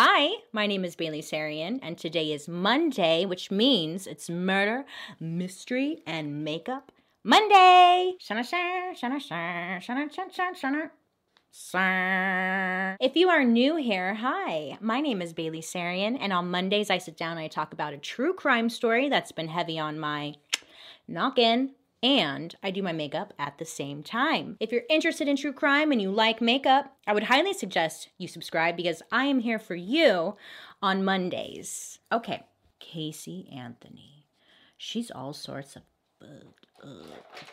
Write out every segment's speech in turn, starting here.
Hi, my name is Bailey Sarian, and today is Monday, which means it's murder, mystery, and makeup Monday. If you are new here, hi, my name is Bailey Sarian, and on Mondays I sit down and I talk about a true crime story that's been heavy on my noggin and I do my makeup at the same time. If you're interested in true crime and you like makeup, I would highly suggest you subscribe because I am here for you on Mondays. Okay, Casey Anthony. She's all sorts of.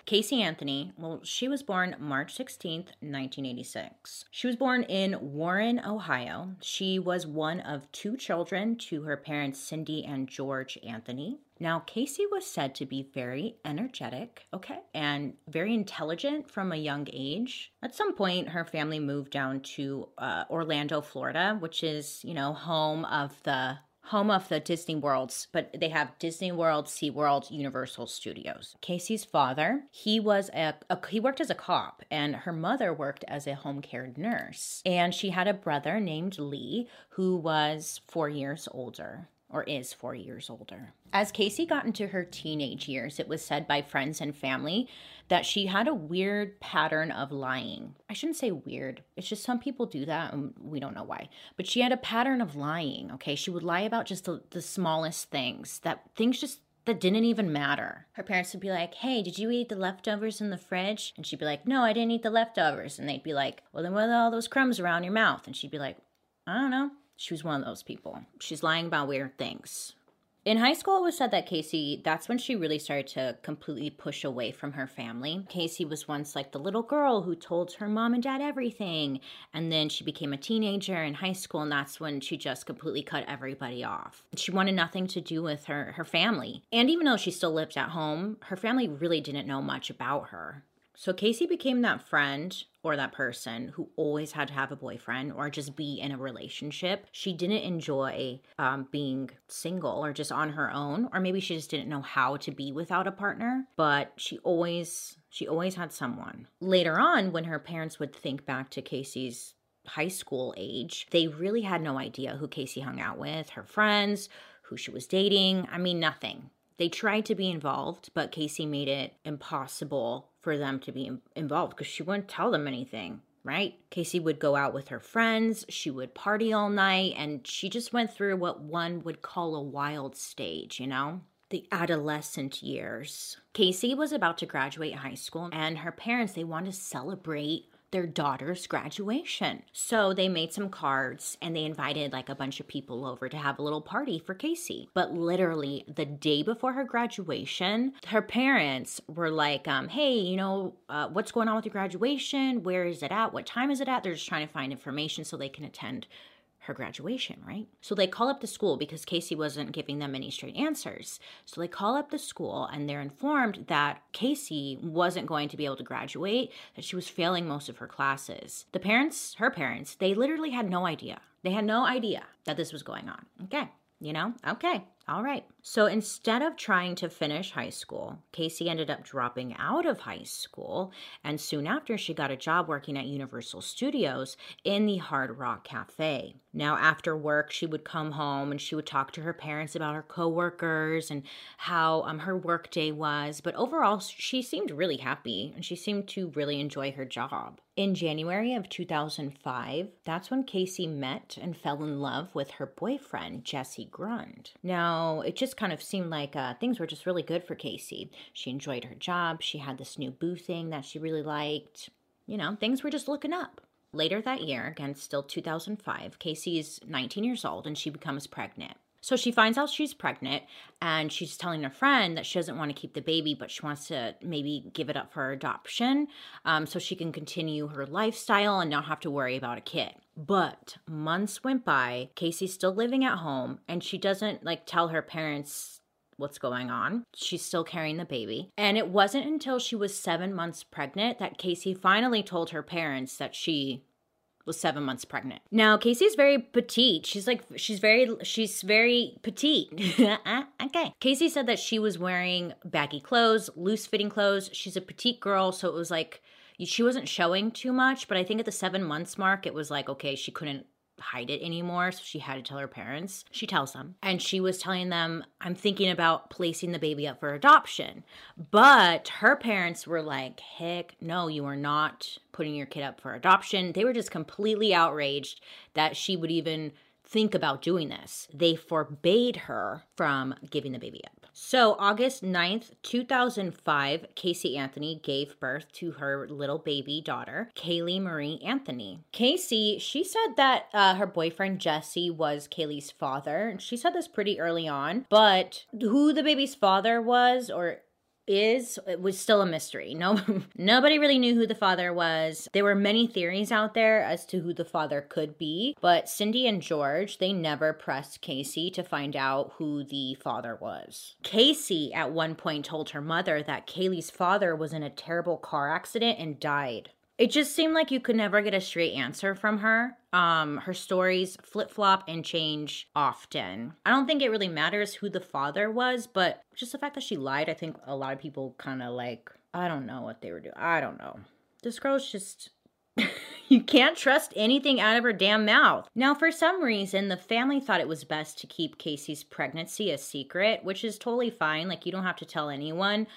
Casey Anthony, well, she was born March 16th, 1986. She was born in Warren, Ohio. She was one of two children to her parents, Cindy and George Anthony. Now, Casey was said to be very energetic, okay, and very intelligent from a young age. At some point, her family moved down to uh, Orlando, Florida, which is, you know, home of the home of the Disney Worlds, but they have Disney World, SeaWorld, Universal Studios. Casey's father, he was a, a, he worked as a cop and her mother worked as a home care nurse. And she had a brother named Lee who was 4 years older or is 4 years older. As Casey got into her teenage years, it was said by friends and family that she had a weird pattern of lying. I shouldn't say weird, it's just some people do that and we don't know why. But she had a pattern of lying, okay? She would lie about just the, the smallest things, that things just that didn't even matter. Her parents would be like, Hey, did you eat the leftovers in the fridge? And she'd be like, No, I didn't eat the leftovers. And they'd be like, Well, then what are all those crumbs around your mouth? And she'd be like, I don't know. She was one of those people. She's lying about weird things. In high school, it was said that Casey, that's when she really started to completely push away from her family. Casey was once like the little girl who told her mom and dad everything. And then she became a teenager in high school, and that's when she just completely cut everybody off. She wanted nothing to do with her, her family. And even though she still lived at home, her family really didn't know much about her. So Casey became that friend or that person who always had to have a boyfriend or just be in a relationship. She didn't enjoy um, being single or just on her own, or maybe she just didn't know how to be without a partner. But she always she always had someone. Later on, when her parents would think back to Casey's high school age, they really had no idea who Casey hung out with, her friends, who she was dating. I mean, nothing. They tried to be involved, but Casey made it impossible for them to be involved because she wouldn't tell them anything, right? Casey would go out with her friends, she would party all night, and she just went through what one would call a wild stage, you know? The adolescent years. Casey was about to graduate high school, and her parents, they wanted to celebrate their daughter's graduation. So they made some cards and they invited like a bunch of people over to have a little party for Casey. But literally the day before her graduation, her parents were like, um, hey, you know, uh, what's going on with your graduation? Where is it at? What time is it at? They're just trying to find information so they can attend her graduation, right? So they call up the school because Casey wasn't giving them any straight answers. So they call up the school and they're informed that Casey wasn't going to be able to graduate, that she was failing most of her classes. The parents, her parents, they literally had no idea. They had no idea that this was going on. Okay, you know? Okay. All right. So instead of trying to finish high school, Casey ended up dropping out of high school. And soon after, she got a job working at Universal Studios in the Hard Rock Cafe. Now, after work, she would come home and she would talk to her parents about her coworkers and how um, her work day was. But overall, she seemed really happy and she seemed to really enjoy her job. In January of 2005, that's when Casey met and fell in love with her boyfriend, Jesse Grund. Now, it just kind of seemed like uh, things were just really good for Casey. She enjoyed her job. She had this new boo thing that she really liked. You know, things were just looking up. Later that year, again, still 2005, Casey is 19 years old and she becomes pregnant. So she finds out she's pregnant and she's telling her friend that she doesn't want to keep the baby, but she wants to maybe give it up for adoption um, so she can continue her lifestyle and not have to worry about a kid. But months went by, Casey's still living at home and she doesn't like tell her parents what's going on. She's still carrying the baby. And it wasn't until she was seven months pregnant that Casey finally told her parents that she was seven months pregnant. Now Casey's very petite. She's like she's very she's very petite. okay. Casey said that she was wearing baggy clothes, loose fitting clothes. She's a petite girl, so it was like she wasn't showing too much. But I think at the seven months mark, it was like okay, she couldn't hide it anymore. So she had to tell her parents. She tells them. And she was telling them, I'm thinking about placing the baby up for adoption. But her parents were like, heck no, you are not putting your kid up for adoption. They were just completely outraged that she would even think about doing this. They forbade her from giving the baby up. So, August 9th, 2005, Casey Anthony gave birth to her little baby daughter, Caylee Marie Anthony. Casey, she said that uh, her boyfriend Jesse was Caylee's father. She said this pretty early on, but who the baby's father was or is it was still a mystery. No nobody really knew who the father was. There were many theories out there as to who the father could be, but Cindy and George, they never pressed Casey to find out who the father was. Casey at one point told her mother that Caylee's father was in a terrible car accident and died. It just seemed like you could never get a straight answer from her. Um, her stories flip flop and change often. I don't think it really matters who the father was, but just the fact that she lied, I think a lot of people kind of like, I don't know what they were doing. I don't know. This girl's just. you can't trust anything out of her damn mouth. Now, for some reason, the family thought it was best to keep Casey's pregnancy a secret, which is totally fine. Like, you don't have to tell anyone.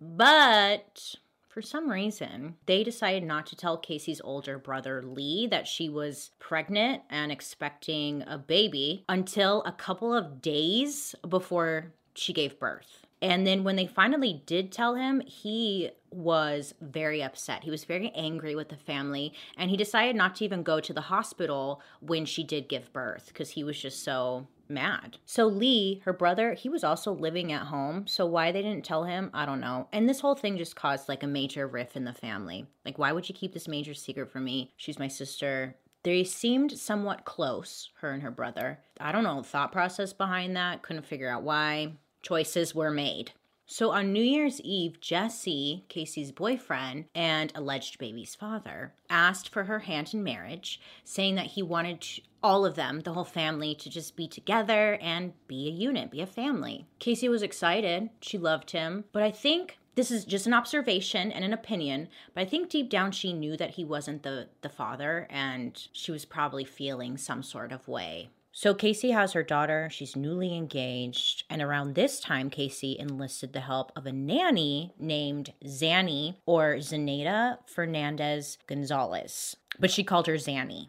But for some reason, they decided not to tell Casey's older brother Lee that she was pregnant and expecting a baby until a couple of days before she gave birth. And then when they finally did tell him, he was very upset. He was very angry with the family, and he decided not to even go to the hospital when she did give birth because he was just so mad. So Lee, her brother, he was also living at home. So why they didn't tell him, I don't know. And this whole thing just caused like a major riff in the family. Like why would you keep this major secret from me? She's my sister. They seemed somewhat close, her and her brother. I don't know, thought process behind that, couldn't figure out why. Choices were made. So on New Year's Eve, Jesse, Casey's boyfriend and alleged baby's father, asked for her hand in marriage, saying that he wanted all of them, the whole family, to just be together and be a unit, be a family. Casey was excited. She loved him. But I think this is just an observation and an opinion, but I think deep down she knew that he wasn't the the father and she was probably feeling some sort of way. So Casey has her daughter, she's newly engaged, and around this time Casey enlisted the help of a nanny named Zanny or Zenaida Fernandez Gonzalez, but she called her Zanny.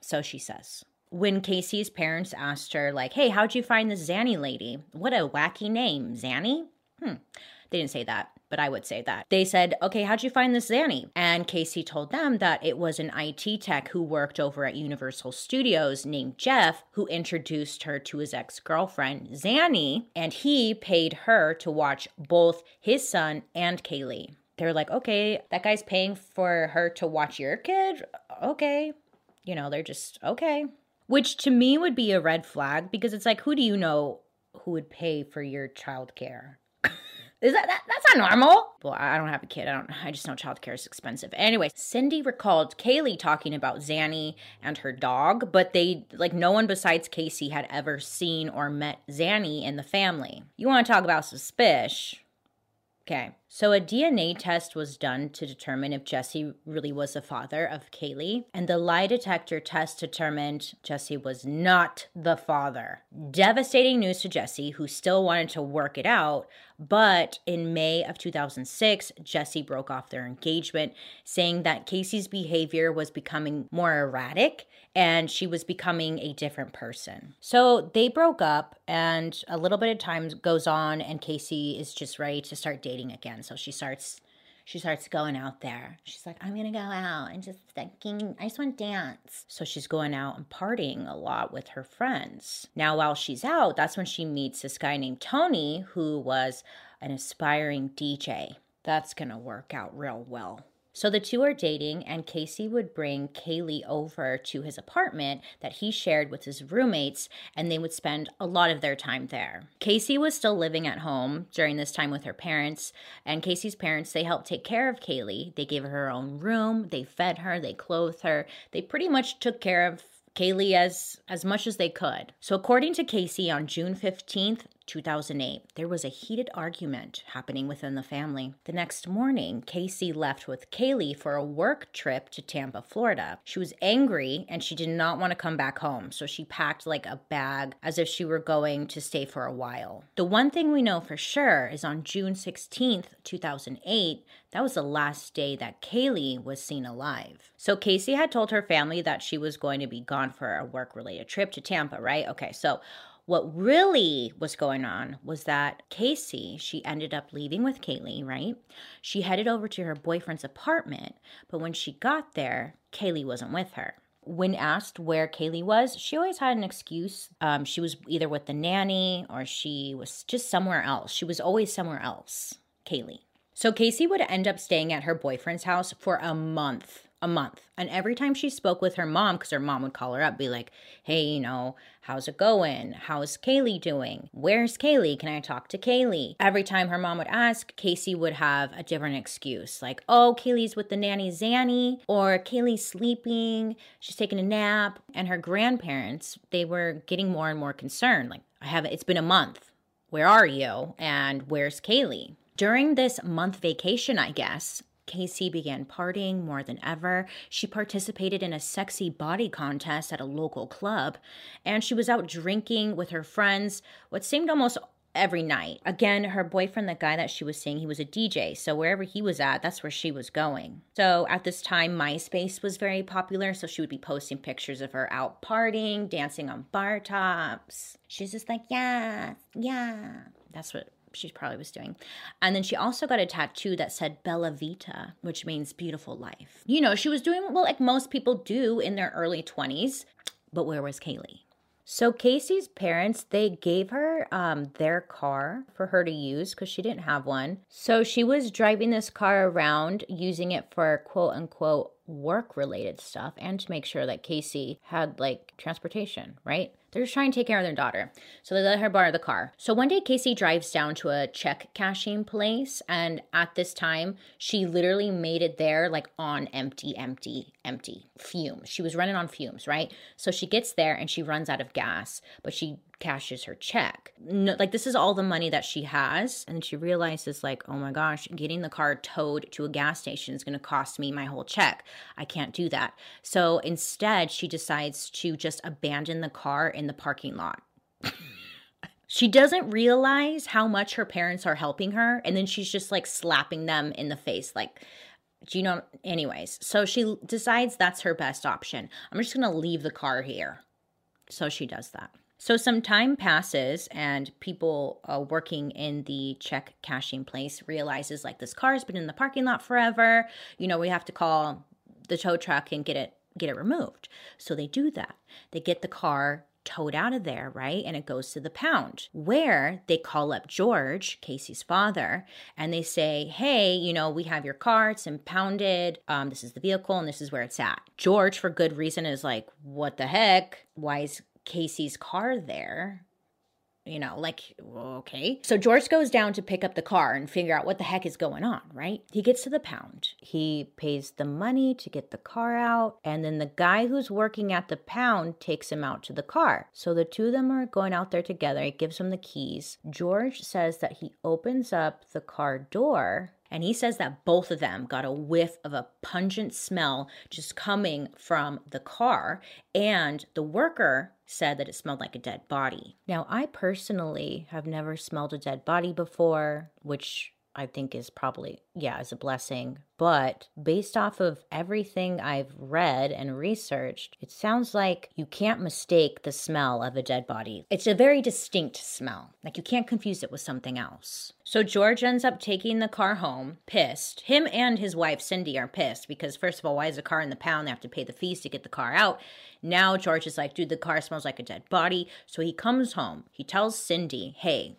So she says. When Casey's parents asked her, like, hey, how'd you find this Zanny lady? What a wacky name, Zanny? Hmm. They didn't say that but I would say that. They said, Okay, how'd you find this Zanny? And Casey told them that it was an IT tech who worked over at Universal Studios named Jeff who introduced her to his ex girlfriend, Zanny, and he paid her to watch both his son and Caylee. They're like, Okay, that guy's paying for her to watch your kid? Okay. You know, they're just, okay. Which to me would be a red flag because it's like, who do you know who would pay for your child care? Is that, that that's not normal? Well, I don't have a kid. I don't. I just know childcare is expensive. Anyway, Cindy recalled Caylee talking about Zanny and her dog, but they like no one besides Casey had ever seen or met Zanny in the family. You want to talk about suspicious? Okay. So a DNA test was done to determine if Jesse really was the father of Caylee, and the lie detector test determined Jesse was not the father. Devastating news to Jesse, who still wanted to work it out, but in May of 2006, Jesse broke off their engagement, saying that Casey's behavior was becoming more erratic and she was becoming a different person. So they broke up, and a little bit of time goes on, and Casey is just ready to start dating again. So she starts she starts going out there. She's like, I'm gonna go out and just thinking, I just want to dance. So she's going out and partying a lot with her friends. Now, while she's out, that's when she meets this guy named Tony, who was an aspiring DJ. That's gonna work out real well. So the two are dating, and Casey would bring Caylee over to his apartment that he shared with his roommates, and they would spend a lot of their time there. Casey was still living at home during this time with her parents, and Casey's parents, they helped take care of Caylee. They gave her her own room, they fed her, they clothed her, they pretty much took care of Caylee as as much as they could. So according to Casey on June 15th, 2008, there was a heated argument happening within the family. The next morning, Casey left with Caylee for a work trip to Tampa, Florida. She was angry and she did not want to come back home, so she packed like a bag as if she were going to stay for a while. The one thing we know for sure is on June 16th, 2008, that was the last day that Caylee was seen alive. So Casey had told her family that she was going to be gone for a work related trip to Tampa, right? Okay, so what really was going on was that Casey, she ended up leaving with Caylee, right? She headed over to her boyfriend's apartment, but when she got there, Caylee wasn't with her. When asked where Caylee was, she always had an excuse. Um, she was either with the nanny or she was just somewhere else. She was always somewhere else, Caylee. So Casey would end up staying at her boyfriend's house for a month a month. And every time she spoke with her mom, because her mom would call her up, be like, hey, you know, how's it going? How's Caylee doing? Where's Caylee? Can I talk to Caylee? Every time her mom would ask, Casey would have a different excuse, like, oh, Caylee's with the nanny Zanny, or Caylee's sleeping, she's taking a nap. And her grandparents, they were getting more and more concerned. Like, I have, it's been a month. Where are you? And where's Caylee? During this month vacation, I guess, Casey began partying more than ever. She participated in a sexy body contest at a local club, and she was out drinking with her friends what seemed almost every night. Again, her boyfriend, the guy that she was seeing, he was a DJ. So wherever he was at, that's where she was going. So at this time, MySpace was very popular. So she would be posting pictures of her out partying, dancing on bar tops. She's just like, yeah, yeah. That's what she probably was doing. And then she also got a tattoo that said Bella Vita, which means beautiful life. You know, she was doing well, like most people do in their early 20s. But where was Caylee? So Casey's parents, they gave her um, their car for her to use because she didn't have one. So she was driving this car around using it for quote unquote work related stuff and to make sure that Casey had like transportation, right? They're just trying to take care of their daughter. So they let her borrow the car. So one day, Casey drives down to a check cashing place. And at this time, she literally made it there like on empty, empty, empty fumes. She was running on fumes, right? So she gets there and she runs out of gas, but she cashes her check. No, like this is all the money that she has, and she realizes like, oh my gosh, getting the car towed to a gas station is going to cost me my whole check. I can't do that. So instead, she decides to just abandon the car in the parking lot. she doesn't realize how much her parents are helping her, and then she's just like slapping them in the face, like. Do you know? Anyways, so she decides that's her best option. I'm just gonna leave the car here. So she does that. So some time passes, and people uh, working in the check cashing place realizes like this car's been in the parking lot forever. You know, we have to call the tow truck and get it get it removed. So they do that. They get the car towed out of there, right? And it goes to the pound where they call up George, Casey's father, and they say, Hey, you know, we have your car, it's impounded. Um, this is the vehicle and this is where it's at. George, for good reason, is like, What the heck? Why is Casey's car there. You know, like, okay. So George goes down to pick up the car and figure out what the heck is going on, right? He gets to the pound. He pays the money to get the car out. And then the guy who's working at the pound takes him out to the car. So the two of them are going out there together. He gives him the keys. George says that he opens up the car door and he says that both of them got a whiff of a pungent smell just coming from the car. And the worker said that it smelled like a dead body. Now, I personally have never smelled a dead body before, which I think is probably, yeah, is a blessing. But based off of everything I've read and researched, it sounds like you can't mistake the smell of a dead body. It's a very distinct smell. Like you can't confuse it with something else. So George ends up taking the car home, pissed. Him and his wife Cindy are pissed because, first of all, why is the car in the pound? They have to pay the fees to get the car out. Now George is like, dude, the car smells like a dead body. So he comes home. He tells Cindy, hey,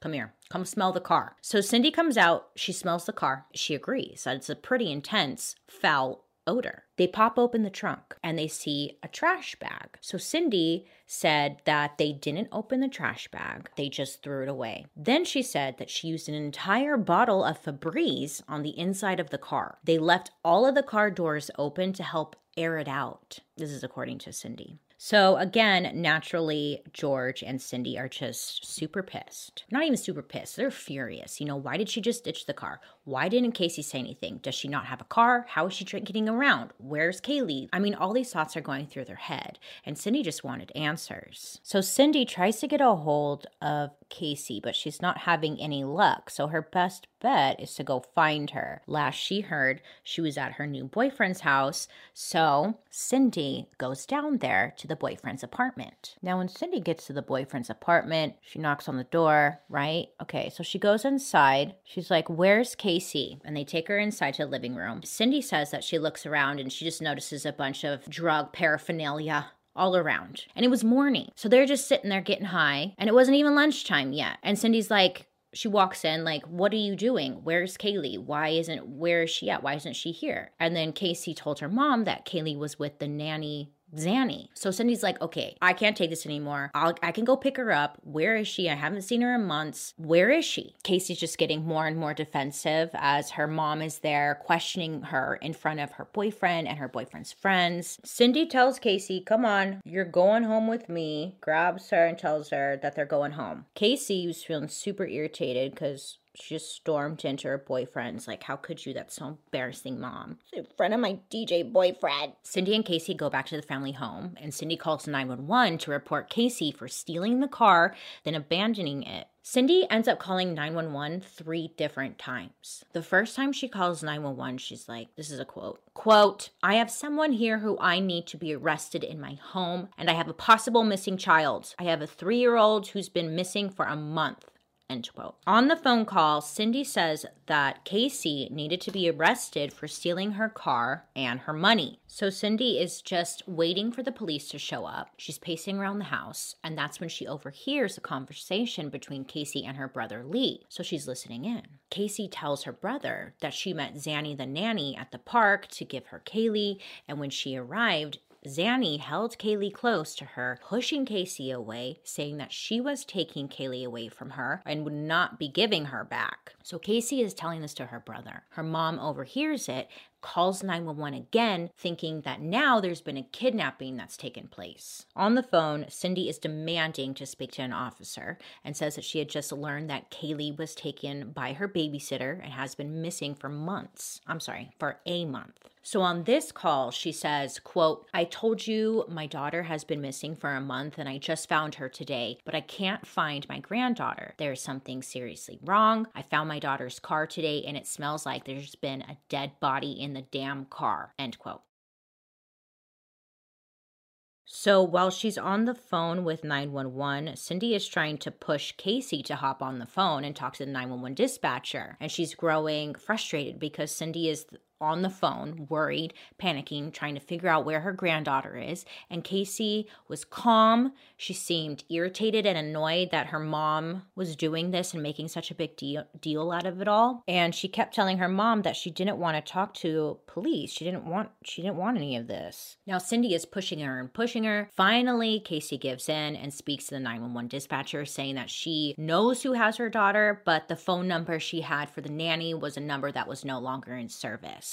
Come here. Come smell the car. So Cindy comes out. She smells the car. She agrees that it's a pretty intense, foul odor. They pop open the trunk and they see a trash bag. So Cindy said that they didn't open the trash bag, they just threw it away. Then she said that she used an entire bottle of Febreze on the inside of the car. They left all of the car doors open to help air it out. This is according to Cindy. So again, naturally, George and Cindy are just super pissed. Not even super pissed, they're furious. You know, why did she just ditch the car? Why didn't Casey say anything? Does she not have a car? How is she getting around? Where's Caylee? I mean, all these thoughts are going through their head, and Cindy just wanted answers. So Cindy tries to get a hold of Casey, but she's not having any luck. So her best bet is to go find her. Last she heard, she was at her new boyfriend's house. So Cindy goes down there to the boyfriend's apartment. Now, when Cindy gets to the boyfriend's apartment, she knocks on the door, right? Okay, so she goes inside. She's like, Where's Casey? And they take her inside to the living room. Cindy says that she looks around and she just notices a bunch of drug paraphernalia all around. And it was morning. So they're just sitting there getting high. And it wasn't even lunchtime yet. And Cindy's like, she walks in like what are you doing where's caylee why isn't where is she at why isn't she here and then casey told her mom that caylee was with the nanny Zanny. So Cindy's like, okay, I can't take this anymore. I'll, I can go pick her up. Where is she? I haven't seen her in months. Where is she? Casey's just getting more and more defensive as her mom is there questioning her in front of her boyfriend and her boyfriend's friends. Cindy tells Casey, come on, you're going home with me, grabs her and tells her that they're going home. Casey was feeling super irritated because she just stormed into her boyfriend's like, How could you? That's so embarrassing, mom. In front of my DJ boyfriend. Cindy and Casey go back to the family home, and Cindy calls 911 to report Casey for stealing the car, then abandoning it. Cindy ends up calling 911 three different times. The first time she calls 911, she's like, this is a quote. Quote, I have someone here who I need to be arrested in my home, and I have a possible missing child. I have a three year old who's been missing for a month. End quote. On the phone call, Cindy says that Casey needed to be arrested for stealing her car and her money. So Cindy is just waiting for the police to show up. She's pacing around the house, and that's when she overhears a conversation between Casey and her brother Lee. So she's listening in. Casey tells her brother that she met Zanny the nanny at the park to give her Caylee, and when she arrived, Zanny held Caylee close to her, pushing Casey away, saying that she was taking Caylee away from her and would not be giving her back. So Casey is telling this to her brother. Her mom overhears it, calls 911 again, thinking that now there's been a kidnapping that's taken place. On the phone, Cindy is demanding to speak to an officer and says that she had just learned that Caylee was taken by her babysitter and has been missing for months. I'm sorry, for a month. So on this call, she says, quote, I told you my daughter has been missing for a month and I just found her today, but I can't find my granddaughter. There's something seriously wrong. I found my daughter's car today and it smells like there's been a dead body in the damn car. End quote. So while she's on the phone with 911, Cindy is trying to push Casey to hop on the phone and talk to the 911 dispatcher. And she's growing frustrated because Cindy is on the phone, worried, panicking, trying to figure out where her granddaughter is. And Casey was calm. She seemed irritated and annoyed that her mom was doing this and making such a big deal, deal out of it all. And she kept telling her mom that she didn't want to talk to police. She didn't want she didn't want any of this. Now Cindy is pushing her and pushing her. Finally, Casey gives in and speaks to the 911 dispatcher saying that she knows who has her daughter, but the phone number she had for the nanny was a number that was no longer in service.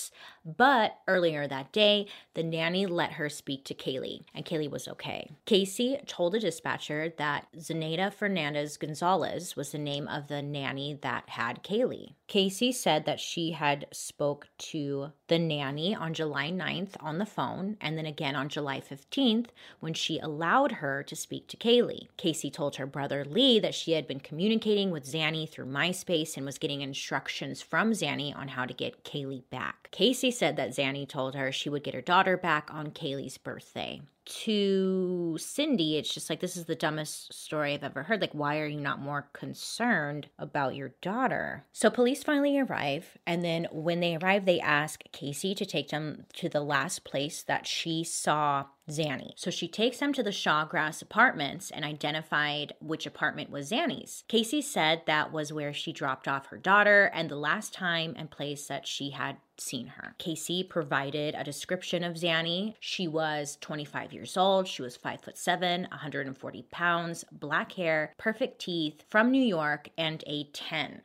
But earlier that day, the nanny let her speak to Caylee, and Caylee was okay. Casey told a dispatcher that Zenaida Fernandez Gonzalez was the name of the nanny that had Caylee. Casey said that she had spoke to the nanny on July 9th on the phone and then again on July 15th when she allowed her to speak to Caylee. Casey told her brother Lee that she had been communicating with Zanny through MySpace and was getting instructions from Zanny on how to get Caylee back. Casey said that Zanny told her she would get her daughter back on Caylee's birthday to Cindy, it's just like, this is the dumbest story I've ever heard. Like, why are you not more concerned about your daughter? So, police finally arrive. And then when they arrive, they ask Casey to take them to the last place that she saw Zanny. So she takes them to the Sawgrass apartments and identified which apartment was Zanny's. Casey said that was where she dropped off her daughter and the last time and place that she had seen her. Casey provided a description of Zanny. She was 25 years old. She was 5 foot 7, 140 pounds, black hair, perfect teeth, from New York, and a 10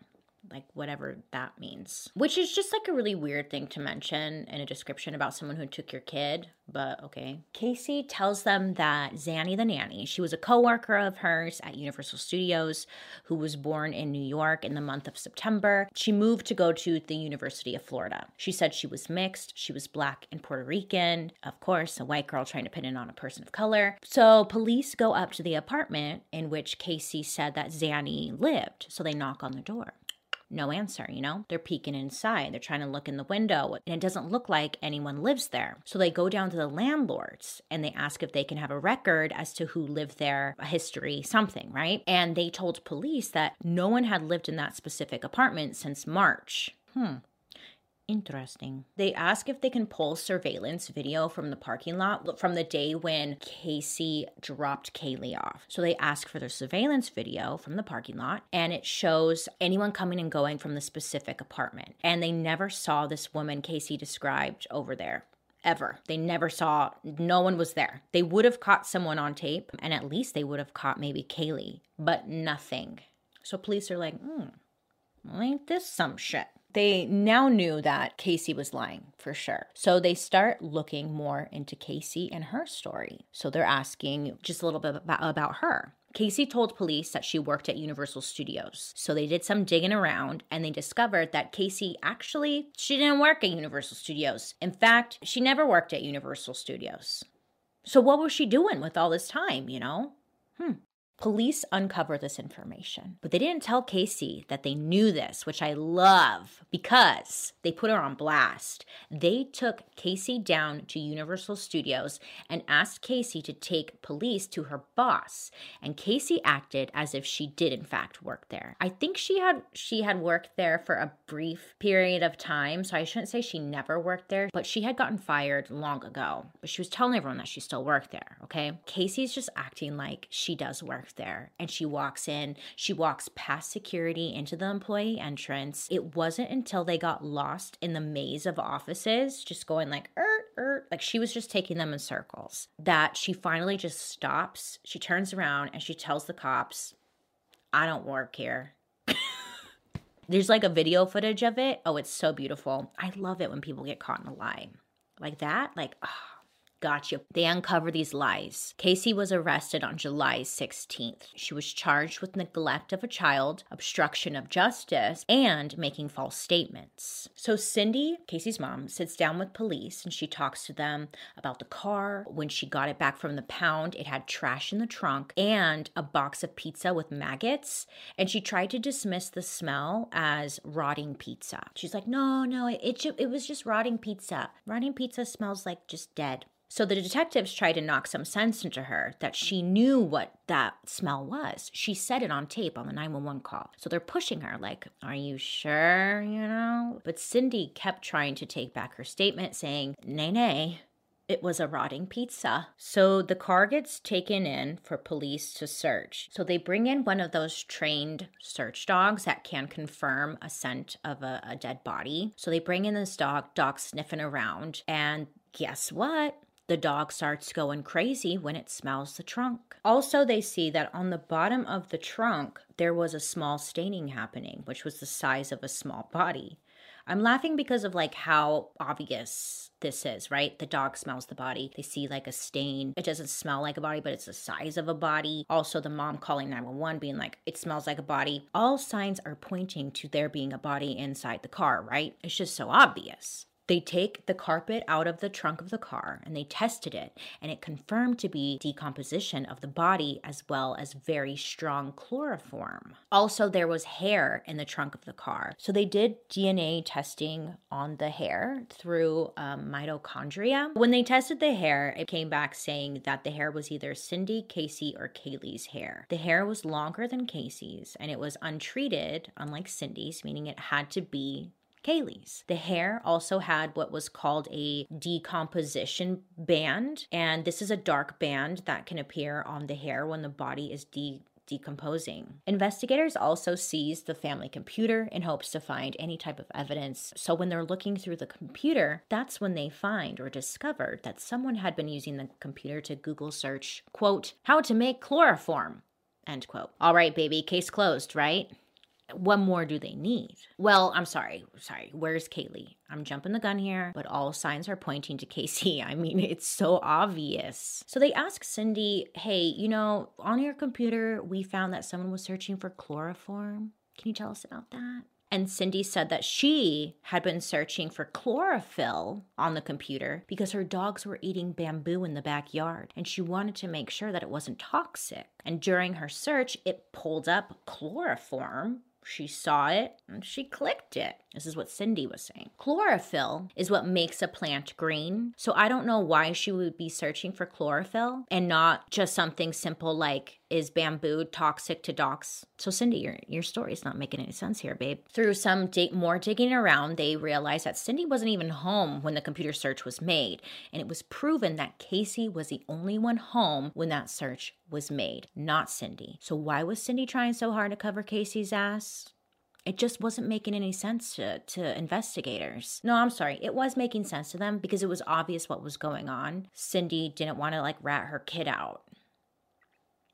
like whatever that means. Which is just like a really weird thing to mention in a description about someone who took your kid, but okay. Casey tells them that Zanny the nanny, she was a coworker of hers at Universal Studios who was born in New York in the month of September. She moved to go to the University of Florida. She said she was mixed, she was black and Puerto Rican. Of course, a white girl trying to pin it on a person of color. So police go up to the apartment in which Casey said that Zanny lived. So they knock on the door no answer, you know? They're peeking inside. They're trying to look in the window, and it doesn't look like anyone lives there. So they go down to the landlords and they ask if they can have a record as to who lived there, a history, something, right? And they told police that no one had lived in that specific apartment since March. Hmm. Interesting. They ask if they can pull surveillance video from the parking lot from the day when Casey dropped Caylee off. So they ask for the surveillance video from the parking lot and it shows anyone coming and going from the specific apartment. And they never saw this woman Casey described over there ever. They never saw, no one was there. They would have caught someone on tape, and at least they would have caught maybe Caylee, but nothing. So police are like, hmm, ain't this some shit? They now knew that Casey was lying for sure. So they start looking more into Casey and her story. So they're asking just a little bit about, her. Casey told police that she worked at Universal Studios. So they did some digging around and they discovered that Casey actually she didn't work at Universal Studios. In fact, she never worked at Universal Studios. So what was she doing with all this time, you know? Hmm. Police uncover this information, but they didn't tell Casey that they knew this, which I love because they put her on blast. They took Casey down to Universal Studios and asked Casey to take police to her boss, and Casey acted as if she did in fact work there. I think she had she had worked there for a brief period of time, so I shouldn't say she never worked there, but she had gotten fired long ago. But she was telling everyone that she still worked there, okay? Casey's just acting like she does work there and she walks in. She walks past security into the employee entrance. It wasn't until they got lost in the maze of offices, just going like, er, er, like she was just taking them in circles, that she finally just stops. She turns around and she tells the cops, I don't work here. There's like a video footage of it. Oh, it's so beautiful. I love it when people get caught in a lie. Like that, like, oh, Gotcha. They uncover these lies. Casey was arrested on July 16th. She was charged with neglect of a child, obstruction of justice, and making false statements. So Cindy, Casey's mom, sits down with police and she talks to them about the car. When she got it back from the pound, it had trash in the trunk and a box of pizza with maggots. And she tried to dismiss the smell as rotting pizza. She's like, no, no, it, it, it was just rotting pizza. Rotting pizza smells like just dead. So the detectives tried to knock some sense into her that she knew what that smell was. She said it on tape on the 911 call. So they're pushing her, like, Are you sure? You know? But Cindy kept trying to take back her statement, saying, Nay, nay. It was a rotting pizza. So the car gets taken in for police to search. So they bring in one of those trained search dogs that can confirm a scent of a, a dead body. So they bring in this dog, dog sniffing around, and guess what? The dog starts going crazy when it smells the trunk. Also, they see that on the bottom of the trunk, there was a small staining happening, which was the size of a small body. I'm laughing because of like how obvious this is, right? The dog smells the body. They see like a stain. It doesn't smell like a body, but it's the size of a body. Also, the mom calling 911 being like, it smells like a body. All signs are pointing to there being a body inside the car, right? It's just so obvious. They take the carpet out of the trunk of the car and they tested it, and it confirmed to be decomposition of the body as well as very strong chloroform. Also, there was hair in the trunk of the car. So they did DNA testing on the hair through um, mitochondria. When they tested the hair, it came back saying that the hair was either Cindy, Casey, or Caylee's hair. The hair was longer than Casey's and it was untreated, unlike Cindy's, meaning it had to be Caylee's. The hair also had what was called a decomposition band, and this is a dark band that can appear on the hair when the body is de decomposing. Investigators also seized the family computer in hopes to find any type of evidence. So when they're looking through the computer, that's when they find or discovered that someone had been using the computer to Google search, quote, how to make chloroform, end quote. All right, baby, case closed, right? What more do they need? Well, I'm sorry. Sorry. Where's Caylee? I'm jumping the gun here, but all signs are pointing to Casey. I mean, it's so obvious. So they ask Cindy, hey, you know, on your computer, we found that someone was searching for chloroform. Can you tell us about that? And Cindy said that she had been searching for chlorophyll on the computer because her dogs were eating bamboo in the backyard and she wanted to make sure that it wasn't toxic. And during her search, it pulled up chloroform she saw it and she clicked it. This is what Cindy was saying. Chlorophyll is what makes a plant green. So I don't know why she would be searching for chlorophyll and not just something simple like is bamboo toxic to dogs? So Cindy, your your story is not making any sense here, babe. Through some dig- more digging around, they realized that Cindy wasn't even home when the computer search was made, and it was proven that Casey was the only one home when that search was made, not Cindy. So why was Cindy trying so hard to cover Casey's ass? It just wasn't making any sense to, to investigators. No, I'm sorry. It was making sense to them because it was obvious what was going on. Cindy didn't want to like rat her kid out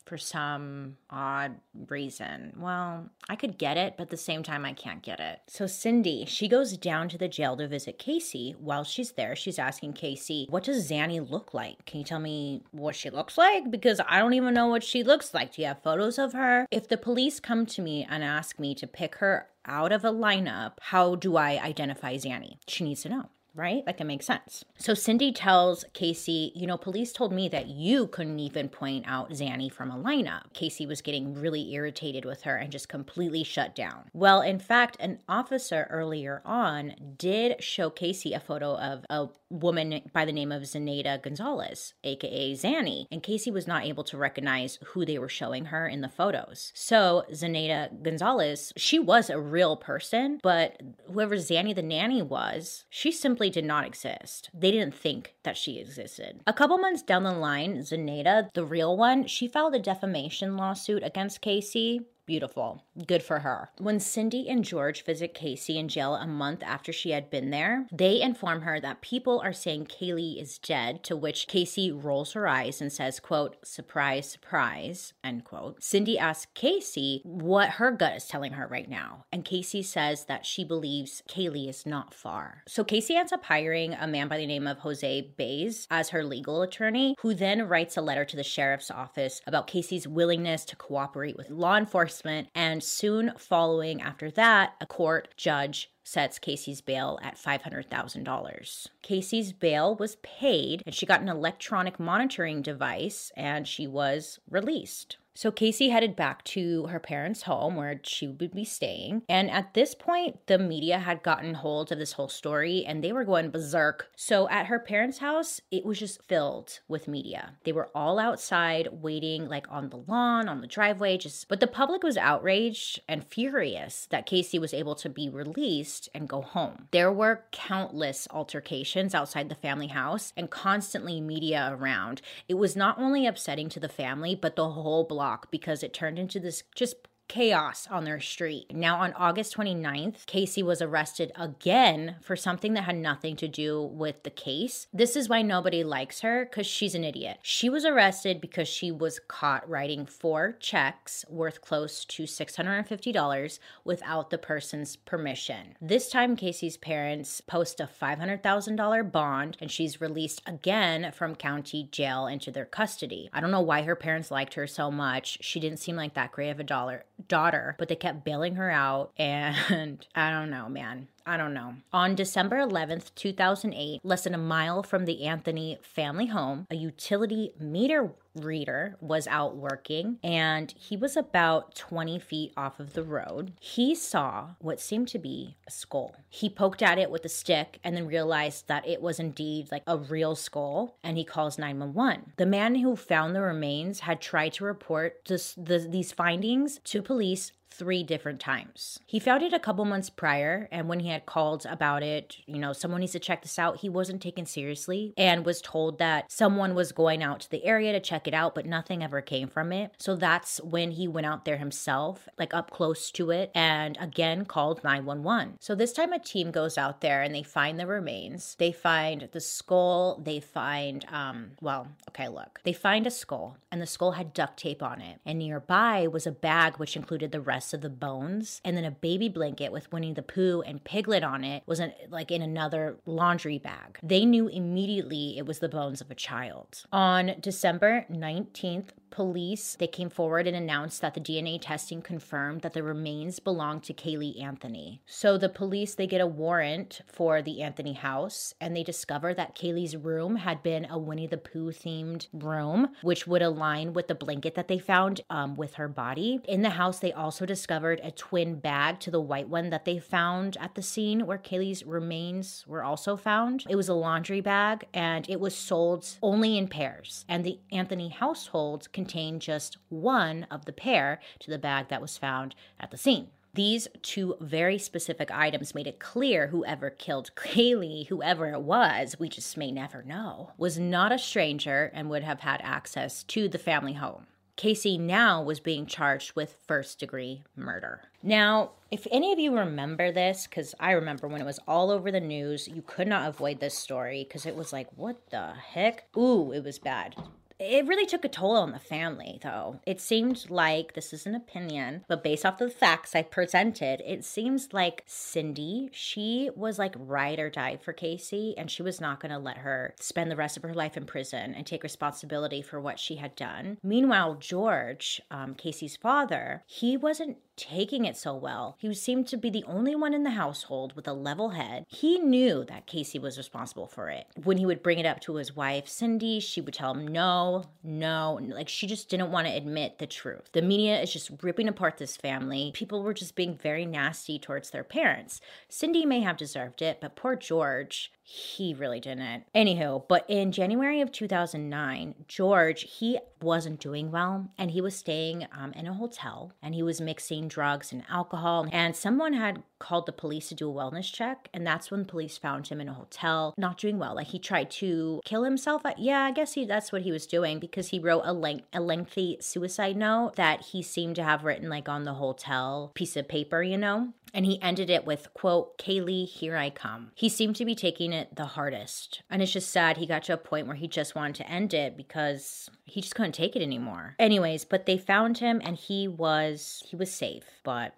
for some odd reason. Well, I could get it, but at the same time, I can't get it. So, Cindy, she goes down to the jail to visit Casey. While she's there, she's asking Casey, What does Zanny look like? Can you tell me what she looks like? Because I don't even know what she looks like. Do you have photos of her? If the police come to me and ask me to pick her out of a lineup, how do I identify Zanny? She needs to know right? Like it makes sense. So Cindy tells Casey, you know, police told me that you couldn't even point out Zanny from a lineup. Casey was getting really irritated with her and just completely shut down. Well, in fact, an officer earlier on did show Casey a photo of a woman by the name of Zenaida Gonzalez, aka Zanny, and Casey was not able to recognize who they were showing her in the photos. So Zenaida Gonzalez, she was a real person, but whoever Zanny the nanny was, she simply did not exist. They didn't think that she existed. A couple months down the line, Zenaida, the real one, she filed a defamation lawsuit against Casey Beautiful. Good for her. When Cindy and George visit Casey in jail a month after she had been there, they inform her that people are saying Caylee is dead, to which Casey rolls her eyes and says, quote, surprise, surprise, end quote. Cindy asks Casey what her gut is telling her right now, and Casey says that she believes Caylee is not far. So Casey ends up hiring a man by the name of Jose Baez as her legal attorney, who then writes a letter to the sheriff's office about Casey's willingness to cooperate with law enforcement enforcement. And soon following after that, a court judge sets Casey's bail at $500,000. Casey's bail was paid and she got an electronic monitoring device and she was released. So Casey headed back to her parents' home where she would be staying. And at this point, the media had gotten hold of this whole story and they were going berserk. So at her parents' house, it was just filled with media. They were all outside waiting, like on the lawn, on the driveway, just but the public was outraged and furious that Casey was able to be released and go home. There were countless altercations outside the family house and constantly media around. It was not only upsetting to the family, but the whole block block because it turned into this just chaos on their street. Now, on August 29th, Casey was arrested again for something that had nothing to do with the case. This is why nobody likes her because she's an idiot. She was arrested because she was caught writing four checks worth close to $650 without the person's permission. This time, Casey's parents post a $500,000 bond and she's released again from county jail into their custody. I don't know why her parents liked her so much. She didn't seem like that great of a dollar daughter, but they kept bailing her out. And I don't know, man. I don't know. On December 11th, 2008, less than a mile from the Anthony family home, a utility meter reader was out working and he was about 20 feet off of the road. He saw what seemed to be a skull. He poked at it with a stick and then realized that it was indeed like a real skull and he calls 911. The man who found the remains had tried to report this, the, these findings to police three different times. He found it a couple months prior, and when he had called about it, you know, someone needs to check this out, he wasn't taken seriously and was told that someone was going out to the area to check it out, but nothing ever came from it. So that's when he went out there himself, like up close to it, and again called 911. So this time a team goes out there and they find the remains. They find the skull, they find, um, well, okay, look, they find a skull, and the skull had duct tape on it, and nearby was a bag which included the rest of the bones. And then a baby blanket with Winnie the Pooh and Piglet on it was in, like in another laundry bag. They knew immediately it was the bones of a child. On December 19th, police they came forward and announced that the DNA testing confirmed that the remains belonged to Caylee Anthony. So the police they get a warrant for the Anthony house and they discover that Caylee's room had been a Winnie the Pooh themed room, which would align with the blanket that they found um, with her body. In the house, they also discovered a twin bag to the white one that they found at the scene where Caylee's remains were also found. It was a laundry bag and it was sold only in pairs. And the Anthony household contained just one of the pair to the bag that was found at the scene. These two very specific items made it clear whoever killed Caylee, whoever it was, we just may never know, was not a stranger and would have had access to the family home. Casey now was being charged with first degree murder. Now, if any of you remember this, because I remember when it was all over the news, you could not avoid this story because it was like, what the heck? Ooh, it was bad. It really took a toll on the family, though. It seemed like this is an opinion, but based off the facts I presented, it seems like Cindy, she was like ride or die for Casey, and she was not going to let her spend the rest of her life in prison and take responsibility for what she had done. Meanwhile, George, um, Casey's father, he wasn't taking it so well. He seemed to be the only one in the household with a level head. He knew that Casey was responsible for it. When he would bring it up to his wife, Cindy, she would tell him no, no. Like she just didn't want to admit the truth. The media is just ripping apart this family. People were just being very nasty towards their parents. Cindy may have deserved it, but poor George, he really didn't. Anywho, but in January of 2009, George, he wasn't doing well and he was staying um, in a hotel and he was mixing drugs and alcohol. And someone had called the police to do a wellness check. And that's when police found him in a hotel, not doing well. Like he tried to kill himself. Yeah, I guess he, that's what he was doing because he wrote a, length, a lengthy suicide note that he seemed to have written like on the hotel piece of paper, you know? and he ended it with quote Caylee, here i come he seemed to be taking it the hardest. And it's just sad he got to a point where he just wanted to end it because he just couldn't take it anymore. Anyways but they found him and he was he was safe but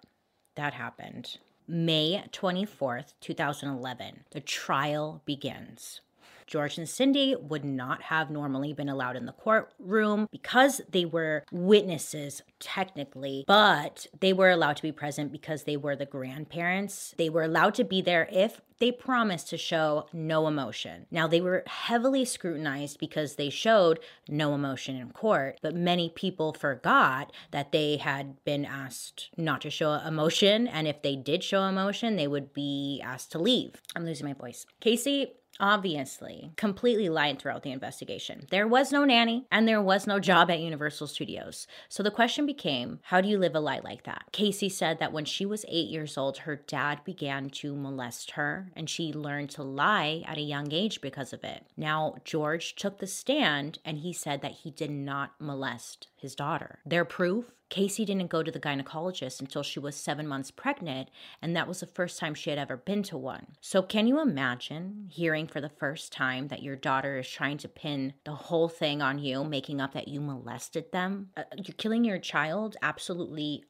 that happened. May 24th 2011 the trial begins George and Cindy would not have normally been allowed in the courtroom because they were witnesses, technically, but they were allowed to be present because they were the grandparents. They were allowed to be there if they promised to show no emotion. Now, they were heavily scrutinized because they showed no emotion in court, but many people forgot that they had been asked not to show emotion, and if they did show emotion, they would be asked to leave. I'm losing my voice. Casey obviously completely lied throughout the investigation. There was no nanny and there was no job at Universal Studios. So the question became how do you live a lie like that? Casey said that when she was eight years old, her dad began to molest her and she learned to lie at a young age because of it. Now, George took the stand and he said that he did not molest his daughter. Their proof Casey didn't go to the gynecologist until she was seven months pregnant, and that was the first time she had ever been to one. So, can you imagine hearing for the first time that your daughter is trying to pin the whole thing on you, making up that you molested them? Uh, you're killing your child? Absolutely.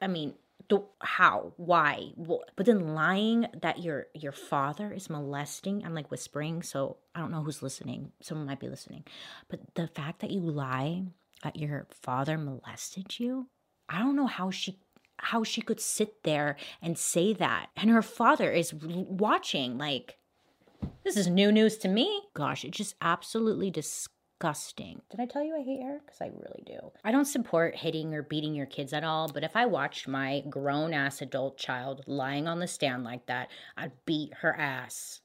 I mean, how why but then lying that your your father is molesting i'm like whispering so i don't know who's listening someone might be listening but the fact that you lie Uh, your father molested you? I don't know how she how she could sit there and say that. And her father is watching like this is new news to me. Gosh, it's just absolutely disgusting. Did I tell you I hate her? Because I really do. I don't support hitting or beating your kids at all, but if I watched my grown ass adult child lying on the stand like that, I'd beat her ass.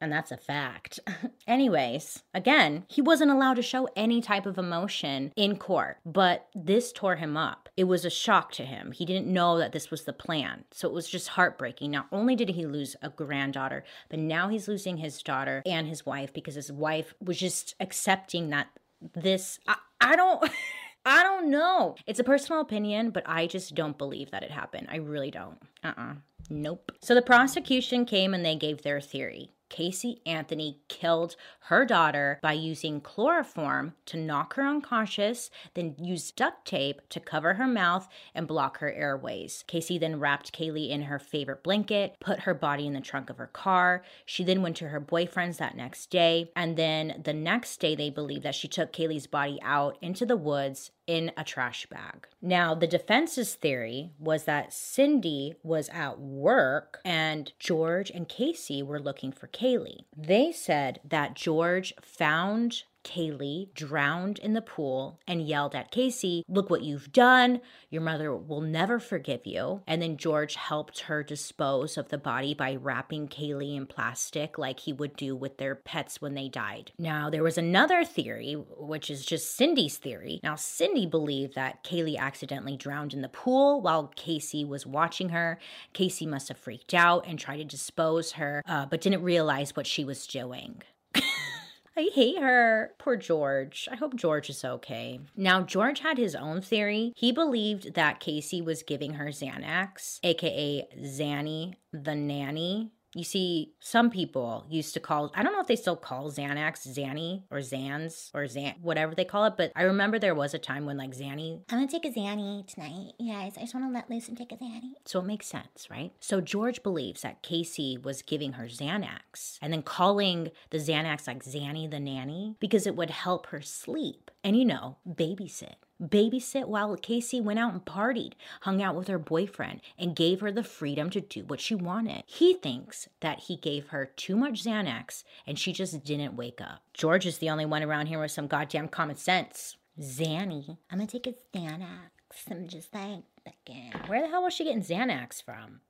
And that's a fact. Anyways, again, he wasn't allowed to show any type of emotion in court, but this tore him up. It was a shock to him. He didn't know that this was the plan. So it was just heartbreaking. Not only did he lose a granddaughter, but now he's losing his daughter and his wife because his wife was just accepting that this. I, I don't. I don't know. It's a personal opinion, but I just don't believe that it happened. I really don't. Uh uh-uh. uh Nope. So the prosecution came and they gave their theory. Casey Anthony killed her daughter by using chloroform to knock her unconscious, then used duct tape to cover her mouth and block her airways. Casey then wrapped Caylee in her favorite blanket, put her body in the trunk of her car. She then went to her boyfriend's that next day, and then the next day they believe that she took Caylee's body out into the woods in a trash bag. Now, the defense's theory was that Cindy was at work and George and Casey were looking for Caylee. They said that George found Caylee drowned in the pool and yelled at Casey, Look what you've done. Your mother will never forgive you. And then George helped her dispose of the body by wrapping Caylee in plastic like he would do with their pets when they died. Now, there was another theory, which is just Cindy's theory. Now, Cindy believed that Caylee accidentally drowned in the pool while Casey was watching her. Casey must have freaked out and tried to dispose her, uh, but didn't realize what she was doing. I hate her. Poor George. I hope George is okay. Now, George had his own theory. He believed that Casey was giving her Xanax, aka Zanny the nanny, you see, some people used to call, I don't know if they still call Xanax Zanny or Zans or Zan, whatever they call it, but I remember there was a time when like Zanny. I'm gonna take a Zanny tonight. You guys, I just wanna let loose and take a Zanny. So it makes sense, right? So George believes that Casey was giving her Xanax and then calling the Xanax like Zanny the nanny because it would help her sleep and, you know, babysit babysit while Casey went out and partied, hung out with her boyfriend, and gave her the freedom to do what she wanted. He thinks that he gave her too much Xanax and she just didn't wake up. George is the only one around here with some goddamn common sense. Zanny. I'm gonna take a Xanax. I'm just like. Where the hell was she getting Xanax from?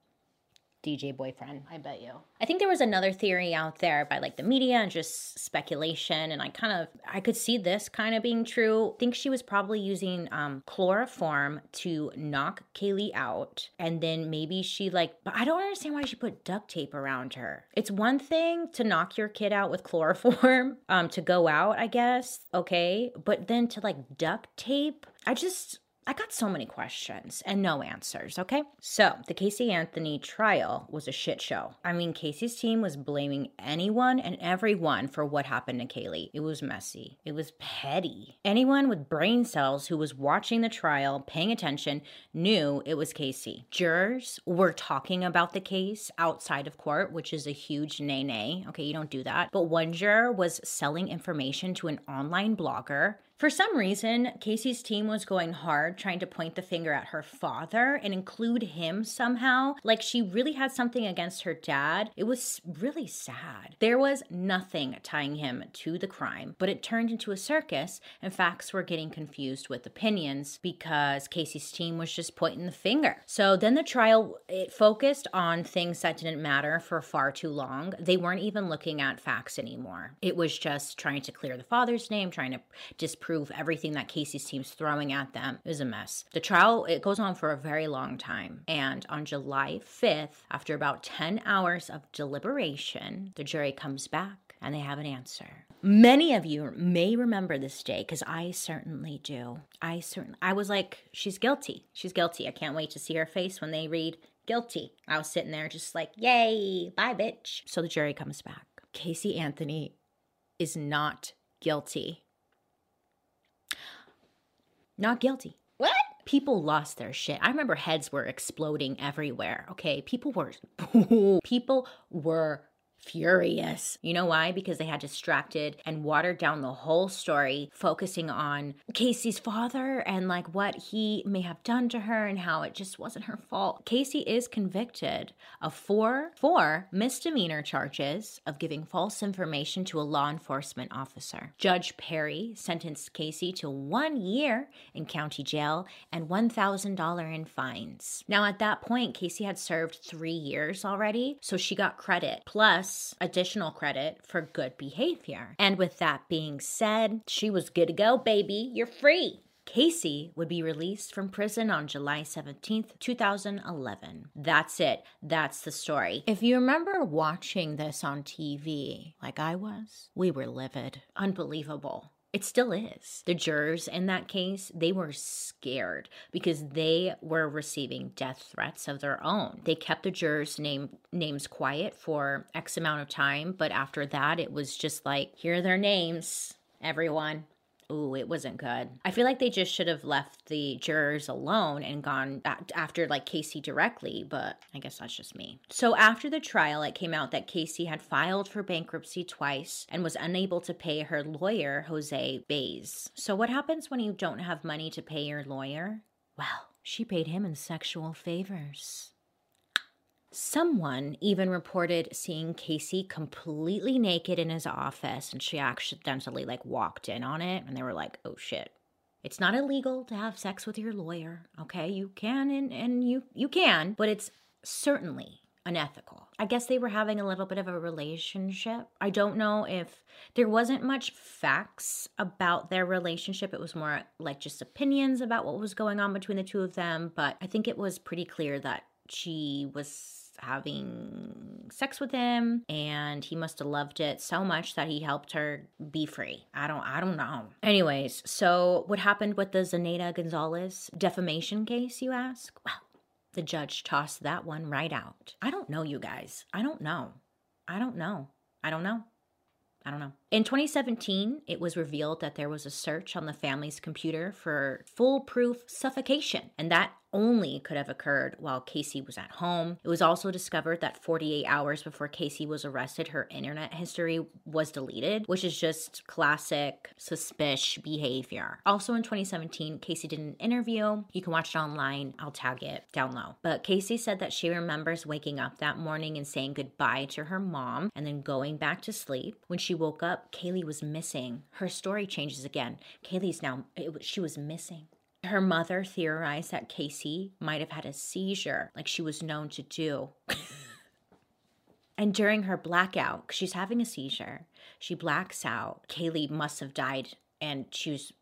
DJ boyfriend, I bet you. I think there was another theory out there by like the media and just speculation, and I kind of I could see this kind of being true. I think she was probably using um, chloroform to knock Caylee out, and then maybe she like, but I don't understand why she put duct tape around her. It's one thing to knock your kid out with chloroform, um, to go out, I guess, okay, but then to like duct tape, I just I got so many questions and no answers, okay? So, the Casey Anthony trial was a shit show. I mean, Casey's team was blaming anyone and everyone for what happened to Caylee. It was messy, it was petty. Anyone with brain cells who was watching the trial, paying attention, knew it was Casey. Jurors were talking about the case outside of court, which is a huge nay nay. Okay, you don't do that. But one juror was selling information to an online blogger for some reason, Casey's team was going hard trying to point the finger at her father and include him somehow. Like she really had something against her dad. It was really sad. There was nothing tying him to the crime, but it turned into a circus and facts were getting confused with opinions because Casey's team was just pointing the finger. So then the trial it focused on things that didn't matter for far too long. They weren't even looking at facts anymore. It was just trying to clear the father's name, trying to disprove prove everything that Casey's team's throwing at them. It was a mess. The trial, it goes on for a very long time. And on July 5th, after about 10 hours of deliberation, the jury comes back and they have an answer. Many of you may remember this day because I certainly do. I certainly, I was like, she's guilty. She's guilty. I can't wait to see her face when they read guilty. I was sitting there just like, yay, bye, bitch. So the jury comes back. Casey Anthony is not guilty not guilty. What? People lost their shit. I remember heads were exploding everywhere. Okay. People were, people were furious. You know why? Because they had distracted and watered down the whole story, focusing on Casey's father and like what he may have done to her and how it just wasn't her fault. Casey is convicted of four four misdemeanor charges of giving false information to a law enforcement officer. Judge Perry sentenced Casey to 1 year in county jail and $1,000 in fines. Now at that point Casey had served 3 years already, so she got credit plus additional credit for good behavior. And with that being said, she was good to go, baby. You're free. Casey would be released from prison on July 17th, 2011. That's it. That's the story. If you remember watching this on TV, like I was, we were livid. Unbelievable It still is. The jurors in that case, they were scared because they were receiving death threats of their own. They kept the jurors' name names quiet for X amount of time, but after that it was just like, here are their names, everyone. Ooh, it wasn't good. I feel like they just should have left the jurors alone and gone after like Casey directly, but I guess that's just me. So after the trial, it came out that Casey had filed for bankruptcy twice and was unable to pay her lawyer, Jose Baez. So what happens when you don't have money to pay your lawyer? Well, she paid him in sexual favors. Someone even reported seeing Casey completely naked in his office and she accidentally like walked in on it and they were like, "Oh shit. It's not illegal to have sex with your lawyer, okay? You can and, and you you can, but it's certainly unethical. I guess they were having a little bit of a relationship. I don't know if there wasn't much facts about their relationship. It was more like just opinions about what was going on between the two of them, but I think it was pretty clear that she was having sex with him and he must have loved it so much that he helped her be free. I don't I don't know. Anyways, so what happened with the Zenaida Gonzalez defamation case, you ask? Well, the judge tossed that one right out. I don't know, you guys. I don't know. I don't know. I don't know. I don't know. In 2017, it was revealed that there was a search on the family's computer for foolproof suffocation, and that only could have occurred while Casey was at home. It was also discovered that 48 hours before Casey was arrested, her internet history was deleted, which is just classic suspicious behavior. Also in 2017, Casey did an interview. You can watch it online. I'll tag it down low. But Casey said that she remembers waking up that morning and saying goodbye to her mom and then going back to sleep. When she woke up, Caylee was missing. Her story changes again. Caylee's now, it, she was missing. Her mother theorized that Casey might have had a seizure, like she was known to do. and during her blackout, she's having a seizure, she blacks out. Caylee must have died and she was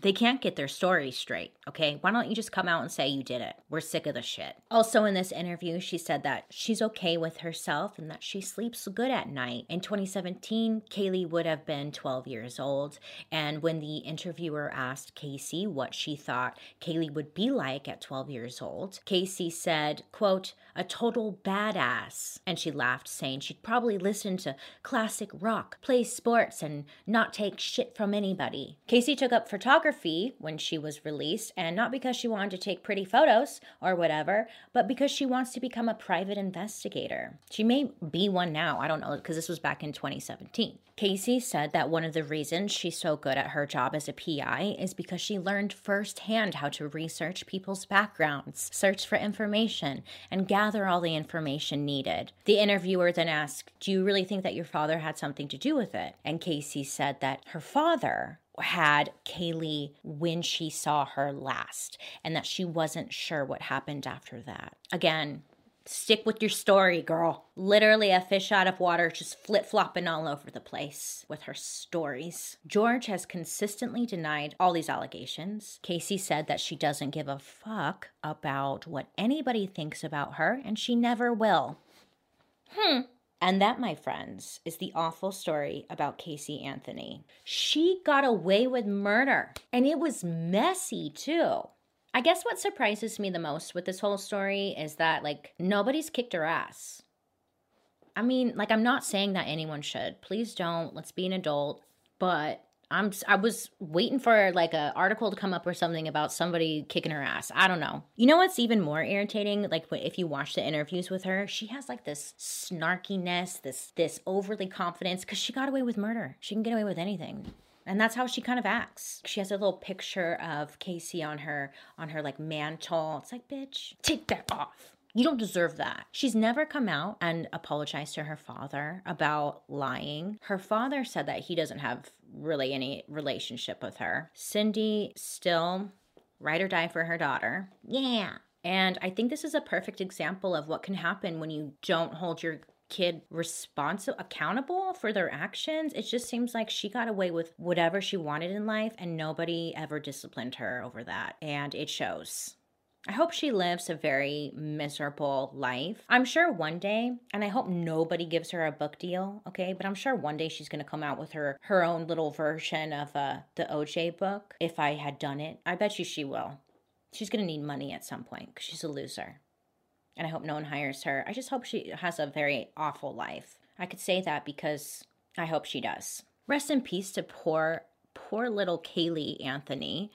they can't get their story straight, okay? Why don't you just come out and say you did it? We're sick of the shit. Also, in this interview, she said that she's okay with herself and that she sleeps good at night. In 2017, Caylee would have been 12 years old. And when the interviewer asked Casey what she thought Caylee would be like at 12 years old, Casey said, quote, a total badass. And she laughed, saying she'd probably listen to classic rock, play sports, and not take shit from anybody. Casey took up photography when she was released, and not because she wanted to take pretty photos or whatever, but because she wants to become a private investigator. She may be one now, I don't know, because this was back in 2017. Casey said that one of the reasons she's so good at her job as a PI is because she learned firsthand how to research people's backgrounds, search for information, and gather all the information needed. The interviewer then asked, Do you really think that your father had something to do with it? And Casey said that her father had Caylee when she saw her last and that she wasn't sure what happened after that. Again, Stick with your story, girl. Literally a fish out of water, just flip flopping all over the place with her stories. George has consistently denied all these allegations. Casey said that she doesn't give a fuck about what anybody thinks about her, and she never will. Hmm. And that, my friends, is the awful story about Casey Anthony. She got away with murder, and it was messy too. I guess what surprises me the most with this whole story is that, like, nobody's kicked her ass. I mean, like, I'm not saying that anyone should. Please don't. Let's be an adult. But I'm I was waiting for like a article to come up or something about somebody kicking her ass. I don't know. You know what's even more irritating? Like if you watch the interviews with her, she has like this snarkiness, this this overly confidence because she got away with murder. She can get away with anything and that's how she kind of acts she has a little picture of casey on her on her like mantle it's like bitch take that off you don't deserve that. She's never come out and apologized to her father about lying. Her father said that he doesn't have really any relationship with her. Cindy still ride or die for her daughter. Yeah. And I think this is a perfect example of what can happen when you don't hold your kid responsible accountable for their actions it just seems like she got away with whatever she wanted in life and nobody ever disciplined her over that and it shows I hope she lives a very miserable life. I'm sure one day, and I hope nobody gives her a book deal, okay? But I'm sure one day she's gonna come out with her her own little version of uh, the OJ book. If I had done it, I bet you she will. She's gonna need money at some point because she's a loser, and I hope no one hires her. I just hope she has a very awful life. I could say that because I hope she does. Rest in peace to poor, poor little Caylee Anthony.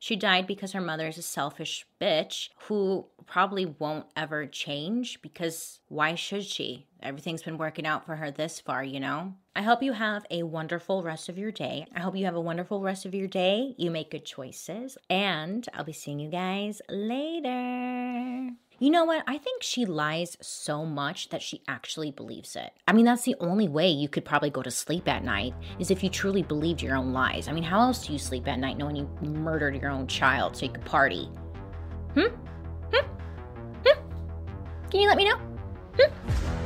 She died because her mother is a selfish bitch who probably won't ever change because why should she? Everything's been working out for her this far, you know? I hope you have a wonderful rest of your day. I hope you have a wonderful rest of your day. You make good choices. And I'll be seeing you guys later. You know what? I think she lies so much that she actually believes it. I mean, that's the only way you could probably go to sleep at night is if you truly believed your own lies. I mean, how else do you sleep at night knowing you murdered your own child so you could party? Hmm? Hmm? Hmm? Can you let me know? Hmm?